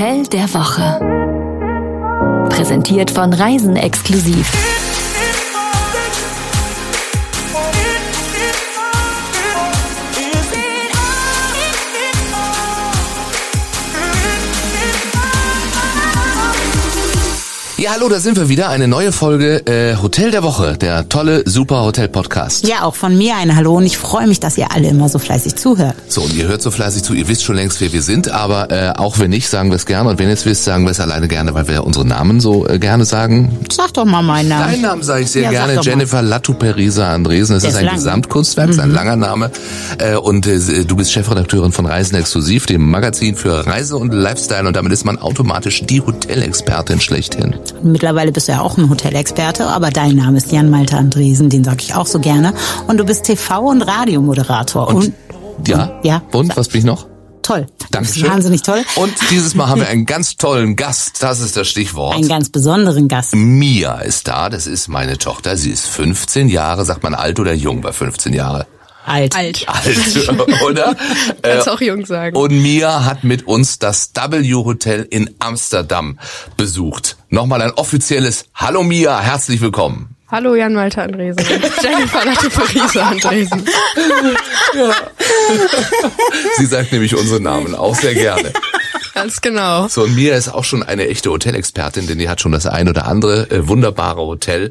Hotel der Woche. Präsentiert von Reisen exklusiv. Ja, hallo, da sind wir wieder. Eine neue Folge äh, Hotel der Woche, der tolle, super Hotel-Podcast. Ja, auch von mir ein Hallo und ich freue mich, dass ihr alle immer so fleißig zuhört. So, und ihr hört so fleißig zu, ihr wisst schon längst, wer wir sind, aber äh, auch wenn nicht, sagen wir es gerne. Und wenn ihr es wisst, sagen wir es alleine gerne, weil wir ja unsere Namen so äh, gerne sagen. Sag doch mal meinen Namen. Deinen Namen sage ich sehr Ja, gerne. Jennifer Latuperisa Andresen. Das ist ist ein lang. Mhm. Gesamtkunstwerk, ist ein langer Name. Äh, und äh, du bist Chefredakteurin von Reisen Exklusiv, dem Magazin für Reise und Lifestyle. Und damit ist man automatisch die Hotelexpertin schlechthin. Mittlerweile bist du ja auch ein Hotelexperte, aber dein Name ist Jan Malte Andresen, den sag ich auch so gerne. Und du bist TV- und Radiomoderator. Und, Ja? ja. Und, was bin ich noch? toll. Dankeschön. Wahnsinnig toll. Und dieses Mal haben wir einen ganz tollen Gast. Das ist das Stichwort. Einen ganz besonderen Gast. Mia ist da. Das ist meine Tochter. Sie ist 15 Jahre. Sagt man alt oder jung bei 15 Jahre? Alt. Alt. Alt, oder? Kannst Äh, auch jung sagen. Und Mia hat mit uns das W Hotel in Amsterdam besucht. Nochmal ein offizielles Hallo Mia, herzlich willkommen. Hallo Jan Malte Andresen. Jennifer Latteperisa Andresen. Sie sagt nämlich unsere Namen auch sehr gerne. Ganz genau. So, und Mia ist auch schon eine echte Hotelexpertin, denn die hat schon das ein oder andere äh, wunderbare Hotel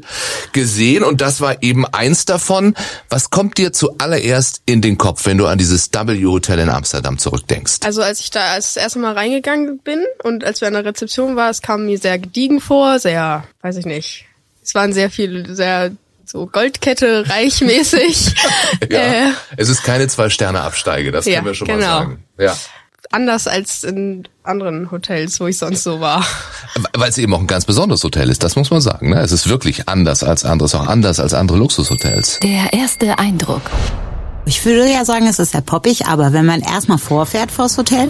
gesehen. Und das war eben eins davon. Was kommt dir zuallererst in den Kopf, wenn du an dieses W-Hotel in Amsterdam zurückdenkst? Also als ich da als erste Mal reingegangen bin und als wir an der Rezeption waren, es kam mir sehr gediegen vor, sehr, weiß ich nicht. Es waren sehr viele, sehr so Goldkette reichmäßig. Ja, äh, es ist keine Zwei-Sterne-Absteige, das Ja, können wir schon mal genau. sagen. Ja. Anders als in anderen Hotels, wo ich sonst so war. Weil es eben auch ein ganz besonderes Hotel ist, das muss man sagen. Ne? Es ist wirklich anders als anderes, auch anders als andere Luxushotels. Der erste Eindruck. Ich würde ja sagen, es ist sehr poppig, aber wenn man erstmal vorfährt vors Hotel,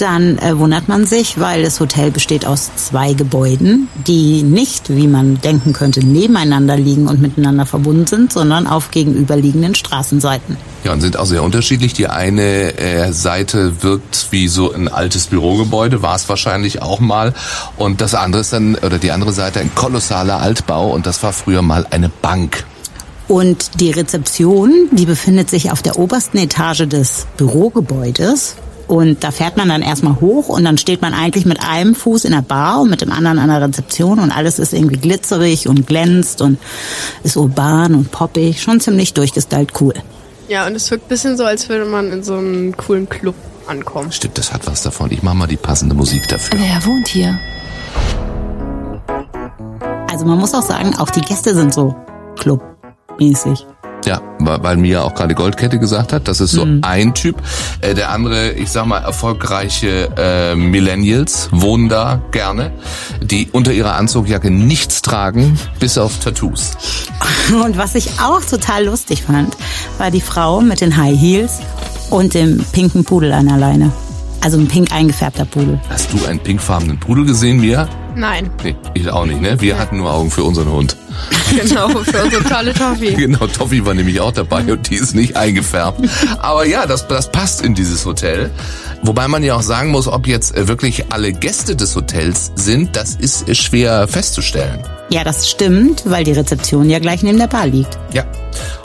dann äh, wundert man sich, weil das Hotel besteht aus zwei Gebäuden, die nicht, wie man denken könnte, nebeneinander liegen und miteinander verbunden sind, sondern auf gegenüberliegenden Straßenseiten. Ja, und sind auch sehr unterschiedlich. Die eine äh, Seite wirkt wie so ein altes Bürogebäude, war es wahrscheinlich auch mal. Und das andere ist dann, oder die andere Seite ein kolossaler Altbau und das war früher mal eine Bank. Und die Rezeption, die befindet sich auf der obersten Etage des Bürogebäudes. Und da fährt man dann erstmal hoch und dann steht man eigentlich mit einem Fuß in der Bar und mit dem anderen an der Rezeption und alles ist irgendwie glitzerig und glänzt und ist urban und poppig. Schon ziemlich durchgestylt cool. Ja, und es wirkt ein bisschen so, als würde man in so einem coolen Club ankommen. Stimmt, das hat was davon. Ich mach mal die passende Musik dafür. Wer wohnt hier? Also man muss auch sagen, auch die Gäste sind so clubmäßig. Ja, weil Mia auch gerade Goldkette gesagt hat, das ist so ein Typ. Äh, der andere, ich sag mal, erfolgreiche äh, Millennials wohnen da gerne, die unter ihrer Anzugjacke nichts tragen, bis auf Tattoos. Und was ich auch total lustig fand, war die Frau mit den High Heels und dem pinken Pudel an der Leine. Also ein pink eingefärbter Pudel. Hast du einen pinkfarbenen Pudel gesehen, Mia? Nein, Nee, ich auch nicht, ne? Wir hatten nur Augen für unseren Hund. genau, für unsere tolle Toffee. Genau, Toffi war nämlich auch dabei und die ist nicht eingefärbt. Aber ja, das, das passt in dieses Hotel. Wobei man ja auch sagen muss, ob jetzt äh, wirklich alle Gäste des Hotels sind, das ist äh, schwer festzustellen. Ja, das stimmt, weil die Rezeption ja gleich neben der Bar liegt. Ja.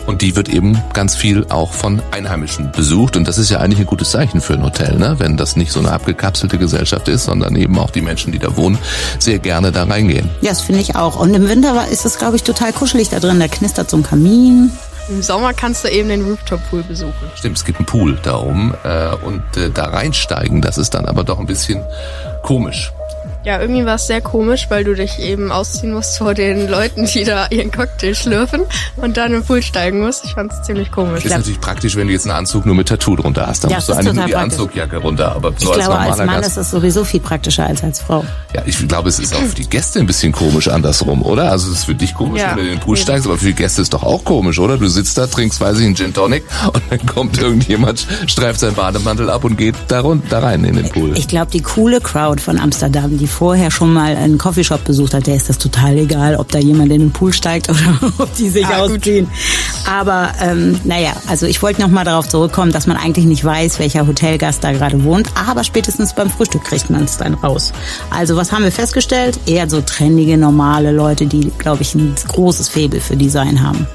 Und die wird eben ganz viel auch von Einheimischen besucht. Und das ist ja eigentlich ein gutes Zeichen für ein Hotel, ne? Wenn das nicht so eine abgekapselte Gesellschaft ist, sondern eben auch die Menschen, die da wohnen, sehr gerne da reingehen. Ja, das finde ich auch. Und im Winter war- ist es, glaube ich, total kuschelig da drin. Da knistert so ein Kamin. Im Sommer kannst du eben den Rooftop-Pool besuchen. Stimmt, es gibt einen Pool da oben äh, und äh, da reinsteigen, das ist dann aber doch ein bisschen komisch. Ja, irgendwie war es sehr komisch, weil du dich eben ausziehen musst vor den Leuten, die da ihren Cocktail schlürfen und dann im Pool steigen musst. Ich fand es ziemlich komisch. Ist natürlich praktisch, wenn du jetzt einen Anzug nur mit Tattoo drunter hast. Da Ja, musst du das eigentlich nur die praktisch. Anzugjacke runter. Aber Ich so als glaube, als Mann Gast. ist es sowieso viel praktischer als als Frau. Ja, ich glaube, es ist auch für die Gäste ein bisschen komisch andersrum, oder? Also es ist für dich komisch, Ja. wenn du in den Pool steigst, aber für die Gäste ist doch auch komisch, oder? Du sitzt da, trinkst, weiß ich, einen Gin Tonic und dann kommt irgendjemand, streift seinen Bademantel ab und geht da, run da rein in den Pool. Ich glaube, die coole Crowd von Amsterdam, die vorher schon mal einen Coffeeshop besucht hat, der ist das total egal, ob da jemand in den Pool steigt oder ob die sich Ah, gut. ausziehen. Aber ähm, naja, also ich wollte noch mal darauf zurückkommen, dass man eigentlich nicht weiß, welcher Hotelgast da gerade wohnt, aber spätestens beim Frühstück kriegt man es dann raus. Also was haben wir festgestellt? Eher so trendige, normale Leute, die, glaube ich, ein großes Faible für Design haben.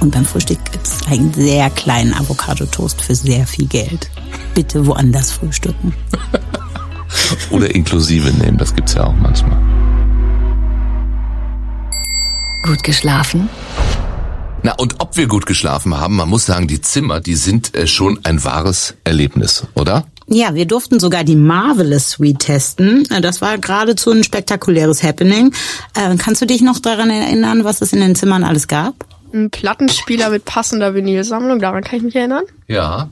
Und beim Frühstück gibt's einen sehr kleinen Avocado-Toast für sehr viel Geld. Bitte woanders frühstücken. Oder inklusive nehmen, das gibt's ja auch manchmal. Gut geschlafen? Na, und ob wir gut geschlafen haben, man muss sagen, die Zimmer, die sind äh, schon ein wahres Erlebnis, oder? Ja, wir durften sogar die Marvelous Suite testen. Das war geradezu ein spektakuläres Happening. Äh, kannst du dich noch daran erinnern, was es in den Zimmern alles gab? Ein Plattenspieler mit passender Vinylsammlung, daran kann ich mich erinnern. Ja.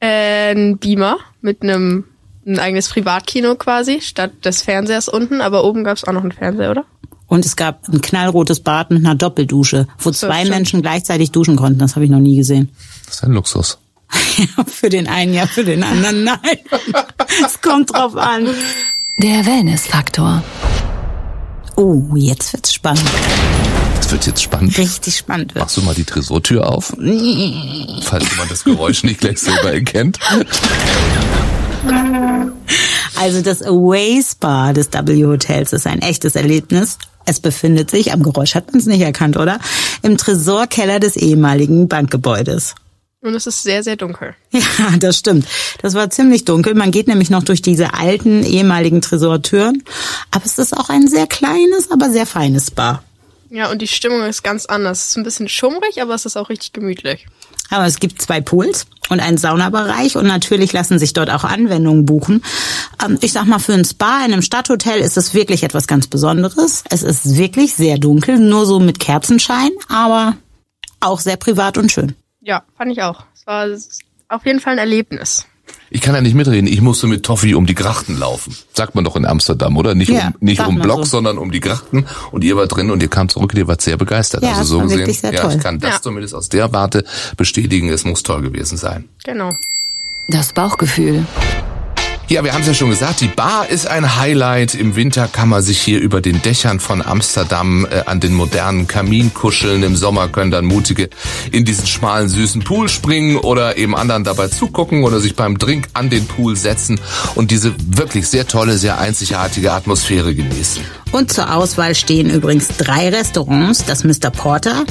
Äh, ein Beamer mit einem ein eigenes Privatkino quasi, statt des Fernsehers unten, aber oben gab's auch noch einen Fernseher, oder? Und es gab ein knallrotes Bad mit einer Doppeldusche, wo So, zwei stimmt. Menschen gleichzeitig duschen konnten. Das habe ich noch nie gesehen. Das ist ein Luxus. Ja, für den einen ja, für den anderen nein. Es kommt drauf an. Der Wellnessfaktor. Oh, jetzt wird's spannend. Das wird jetzt spannend. Richtig spannend wird. Machst du mal die Tresortür auf? Falls jemand das Geräusch nicht gleich selber erkennt. Also das Away Spa des W Hotels ist ein echtes Erlebnis. Es befindet sich, am Geräusch hat man es nicht erkannt, oder? Im Tresorkeller des ehemaligen Bankgebäudes. Und es ist sehr, sehr dunkel. Ja, das stimmt. Das war ziemlich dunkel. Man geht nämlich noch durch diese alten ehemaligen Tresortüren. Aber es ist auch ein sehr kleines, aber sehr feines Spa. Ja, und die Stimmung ist ganz anders. Es ist ein bisschen schummrig, aber es ist auch richtig gemütlich. Aber es gibt zwei Pools und einen Saunabereich und natürlich lassen sich dort auch Anwendungen buchen. Ähm, Ich sag mal, für ein Spa in einem Stadthotel ist es wirklich etwas ganz Besonderes. Es ist wirklich sehr dunkel, nur so mit Kerzenschein, aber auch sehr privat und schön. Ja, fand ich auch. Es war auf jeden Fall ein Erlebnis. Ich kann ja nicht mitreden. Ich musste mit Toffee um die Grachten laufen. Sagt man doch in Amsterdam, oder? Nicht Ja, um, nicht um Block, so. sondern um die Grachten. Und ihr wart drin und ihr kam zurück und ihr wart sehr begeistert. Ja, also so gesehen, ja, toll. ich kann das Ja. zumindest aus der Warte bestätigen. Es muss toll gewesen sein. Genau. Das Bauchgefühl. Ja, wir haben es ja schon gesagt, die Bar ist ein Highlight. Im Winter kann man sich hier über den Dächern von Amsterdam äh, an den modernen Kamin kuscheln. Im Sommer können dann Mutige in diesen schmalen, süßen Pool springen oder eben anderen dabei zugucken oder sich beim Drink an den Pool setzen und diese wirklich sehr tolle, sehr einzigartige Atmosphäre genießen. Und zur Auswahl stehen übrigens drei Restaurants. Das Mr. Porter,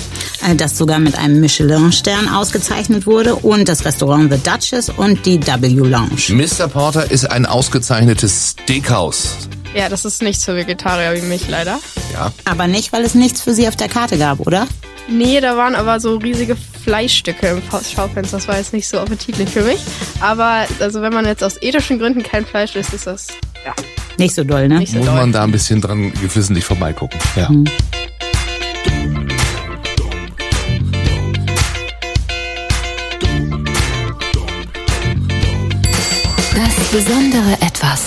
äh, das sogar mit einem Michelin-Stern ausgezeichnet wurde, und das Restaurant The Duchess und die W Lounge. Mr. Porter ist ein ausgezeichnetes Steakhouse. Ja, das ist nichts für Vegetarier wie mich leider. Ja, Aber nicht, weil es nichts für sie auf der Karte gab, oder? Nee, da waren aber so riesige Fleischstücke im Schaufenster. Das war jetzt nicht so appetitlich für mich. Aber also wenn man jetzt aus ethischen Gründen kein Fleisch isst, ist das ja Nicht so doll, ne? nicht so muss doll. man da ein bisschen dran geflissentlich vorbeigucken. Ja. Das besondere Etwas.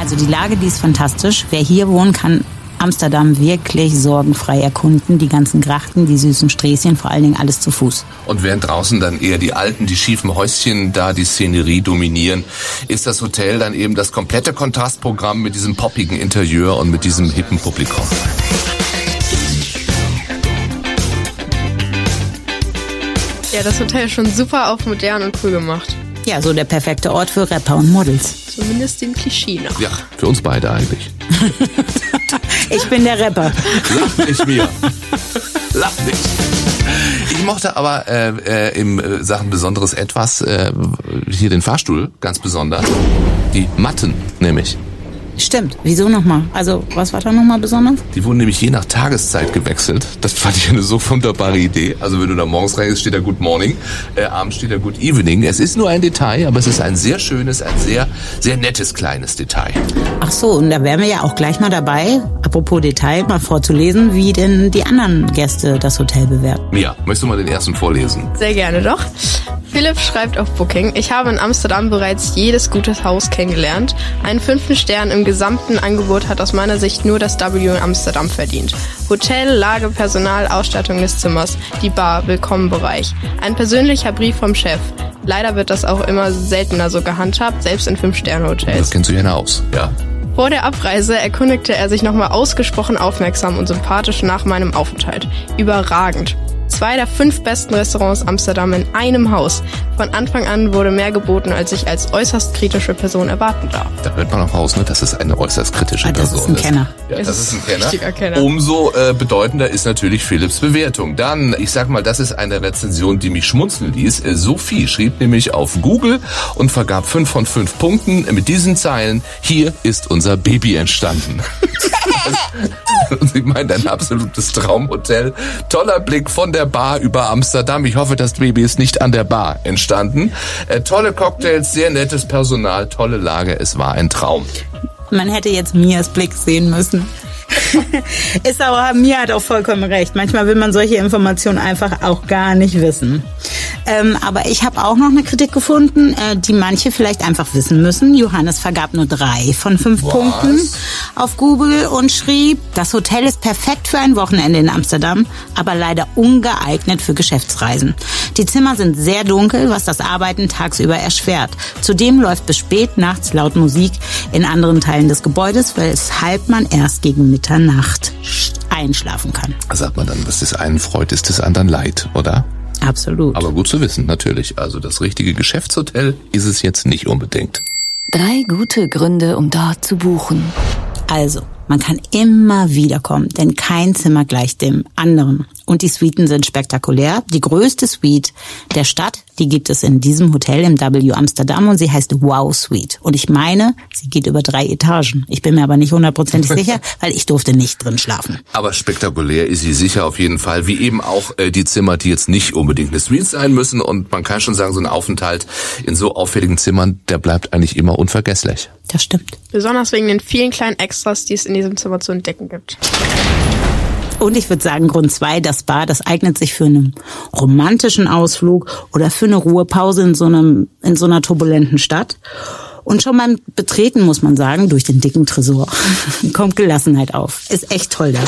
Also die Lage, die ist fantastisch. Wer hier wohnt, kann Amsterdam wirklich sorgenfrei erkunden. Die ganzen Grachten, die süßen Sträßchen, vor allen Dingen alles zu Fuß. Und während draußen dann eher die alten, die schiefen Häuschen da die Szenerie dominieren, ist das Hotel dann eben das komplette Kontrastprogramm mit diesem poppigen Interieur und mit diesem hippen Publikum. Ja, das Hotel ist schon super auf modern und cool gemacht. Ja, so der perfekte Ort für Rapper und Models. Zumindest dem Klischee nach. Ja, für uns beide eigentlich. Ich bin der Rapper. Lach nicht mir. Lach nicht. Ich mochte aber äh, äh, im äh, Sachen Besonderes etwas, äh, hier den Fahrstuhl ganz besonders. Die Matten nämlich. Stimmt. Wieso nochmal? Also, was war da nochmal besonders? Die wurden nämlich je nach Tageszeit gewechselt. Das fand ich eine so wunderbare Idee. Also wenn du da morgens reingehst, steht da Good Morning, äh, abends steht da Good Evening. Es ist nur ein Detail, aber es ist ein sehr schönes, ein sehr, sehr nettes kleines Detail. Ach so, und da wären wir ja auch gleich mal dabei, apropos Detail, mal vorzulesen, wie denn die anderen Gäste das Hotel bewerten. Mia, möchtest du mal den ersten vorlesen? Sehr gerne doch. Philipp schreibt auf Booking, ich habe in Amsterdam bereits jedes gute Haus kennengelernt. Einen fünften Stern im gesamten Angebot hat aus meiner Sicht nur das W in Amsterdam verdient. Hotel, Lage, Personal, Ausstattung des Zimmers, die Bar, Willkommenbereich. Ein persönlicher Brief vom Chef. Leider wird das auch immer seltener so gehandhabt, selbst in Das Fünf-Sterne-Hotels. kennst du ja aus, ja. Vor der Abreise erkundigte er sich nochmal ausgesprochen aufmerksam und sympathisch nach meinem Aufenthalt. Überragend. Zwei der fünf besten Restaurants Amsterdam in einem Haus. Von Anfang an wurde mehr geboten, als ich als äußerst kritische Person erwarten darf. Da hört man auch raus, ne, dass es eine äußerst kritische Ah, das Person ist ein Kenner. Ja, Das das ist ist ein ein Kenner. richtiger Kenner. Umso äh, bedeutender ist natürlich Philips Bewertung. Dann, ich sag mal, das ist eine Rezension, die mich schmunzeln ließ. Äh, Sophie schrieb nämlich auf Google und vergab fünf von fünf Punkten mit diesen Zeilen. Hier ist unser Baby entstanden. Und sie meint ein absolutes Traumhotel. Toller Blick von der Bar über Amsterdam. Ich hoffe, das Baby ist nicht an der Bar entstanden. Äh, tolle Cocktails, sehr nettes Personal, tolle Lage. Es war ein Traum. Man hätte jetzt Mias Blick sehen müssen. Ist aber, Mia hat auch vollkommen recht. Manchmal will man solche Informationen einfach auch gar nicht wissen. Ähm, aber ich habe auch noch eine Kritik gefunden, äh, die manche vielleicht einfach wissen müssen. Johannes vergab nur drei von fünf Was? Punkten auf Google und schrieb, das Hotel ist perfekt für ein Wochenende in Amsterdam, aber leider ungeeignet für Geschäftsreisen. Die Zimmer sind sehr dunkel, was das Arbeiten tagsüber erschwert. Zudem läuft bis spät nachts laut Musik in anderen Teilen des Gebäudes, weshalb man erst gegen Mitternacht einschlafen kann. Sagt man dann, was des einen freut, ist des anderen leid, oder? Absolut. Aber gut zu wissen, natürlich. Also das richtige Geschäftshotel ist es jetzt nicht unbedingt. Drei gute Gründe, um dort zu buchen. Also, man kann immer wieder kommen, denn kein Zimmer gleicht dem anderen. Und die Suiten sind spektakulär. Die größte Suite der Stadt, die gibt es in diesem Hotel im W Amsterdam und sie heißt Wow Suite. Und ich meine, sie geht über drei Etagen. Ich bin mir aber nicht hundertprozentig sicher, weil ich durfte nicht drin schlafen. Aber spektakulär ist sie sicher auf jeden Fall, wie eben auch äh, die Zimmer, die jetzt nicht unbedingt eine Suite sein müssen. Und man kann schon sagen, so ein Aufenthalt in so auffälligen Zimmern, der bleibt eigentlich immer unvergesslich. Das stimmt. Besonders wegen den vielen kleinen Extras, die es in diesem Zimmer zu entdecken gibt. Und ich würde sagen, Grund zwei, das Spa, das eignet sich für einen romantischen Ausflug oder für eine Ruhepause in so einem, in so einer turbulenten Stadt. Und schon beim Betreten muss man sagen, durch den dicken Tresor kommt Gelassenheit auf. Ist echt toll da.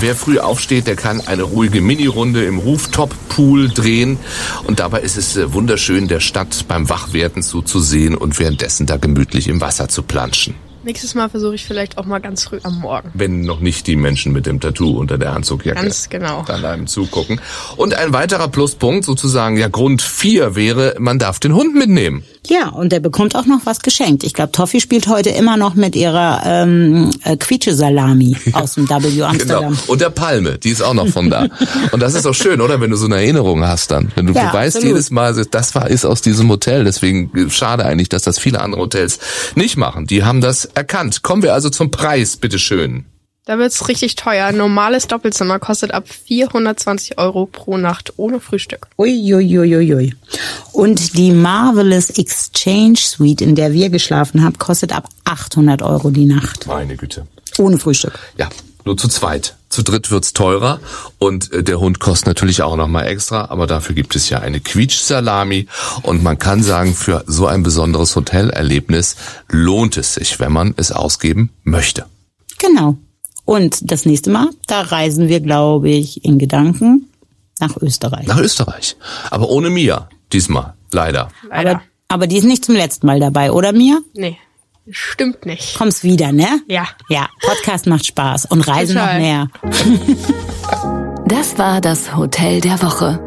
Wer früh aufsteht, der kann eine ruhige Minirunde im Rooftop-Pool drehen. Und dabei ist es äh, wunderschön, der Stadt beim Wachwerden zuzusehen und währenddessen da gemütlich im Wasser zu planschen. Nächstes Mal versuche ich vielleicht auch mal ganz früh am Morgen. Wenn noch nicht die Menschen mit dem Tattoo unter der Anzugjacke Ganz genau. dann einem zugucken. Und ein weiterer Pluspunkt, sozusagen, ja Grund vier wäre, man darf den Hund mitnehmen. Ja, und der bekommt auch noch was geschenkt. Ich glaube, Toffi spielt heute immer noch mit ihrer ähm, äh, Quietsche-Salami aus dem W Amsterdam. Genau. Und der Palme, die ist auch noch von da. Und das ist doch schön, oder? Wenn du so eine Erinnerung hast dann. Wenn du, Ja, du weißt absolut. jedes Mal, das war, ist aus diesem Hotel. Deswegen schade eigentlich, dass das viele andere Hotels nicht machen. Die haben das erkannt. Kommen wir also zum Preis, bitteschön. Da wird's richtig teuer. Ein normales Doppelzimmer kostet ab 420 Euro pro Nacht ohne Frühstück. Uiuiuiui. Und die Marvelous Exchange Suite, in der wir geschlafen haben, kostet ab 800 Euro die Nacht. Meine Güte. Ohne Frühstück. Ja, nur zu zweit. Zu dritt wird's teurer und äh, der Hund kostet natürlich auch nochmal extra, aber dafür gibt es ja eine Quietsch-Salami und man kann sagen, für so ein besonderes Hotelerlebnis lohnt es sich, wenn man es ausgeben möchte. Genau. Und das nächste Mal, da reisen wir, glaube ich, in Gedanken nach Österreich. Nach Österreich. Aber ohne Mia. Diesmal. Leider. Leider. Aber, aber die ist nicht zum letzten Mal dabei, oder Mia? nee, stimmt nicht. Kommst wieder, ne? Ja. Ja, Podcast macht Spaß und Reisen noch Total. mehr. Das war das Hotel der Woche.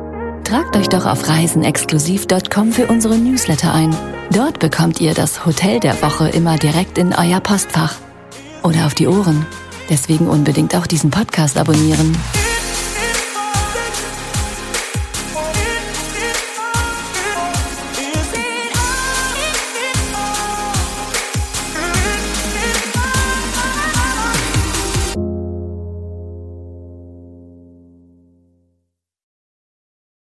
Tragt euch doch auf reisenexklusiv.com für unsere Newsletter ein. Dort bekommt ihr das Hotel der Woche immer direkt in euer Postfach. Oder auf die Ohren. Deswegen unbedingt auch diesen Podcast abonnieren.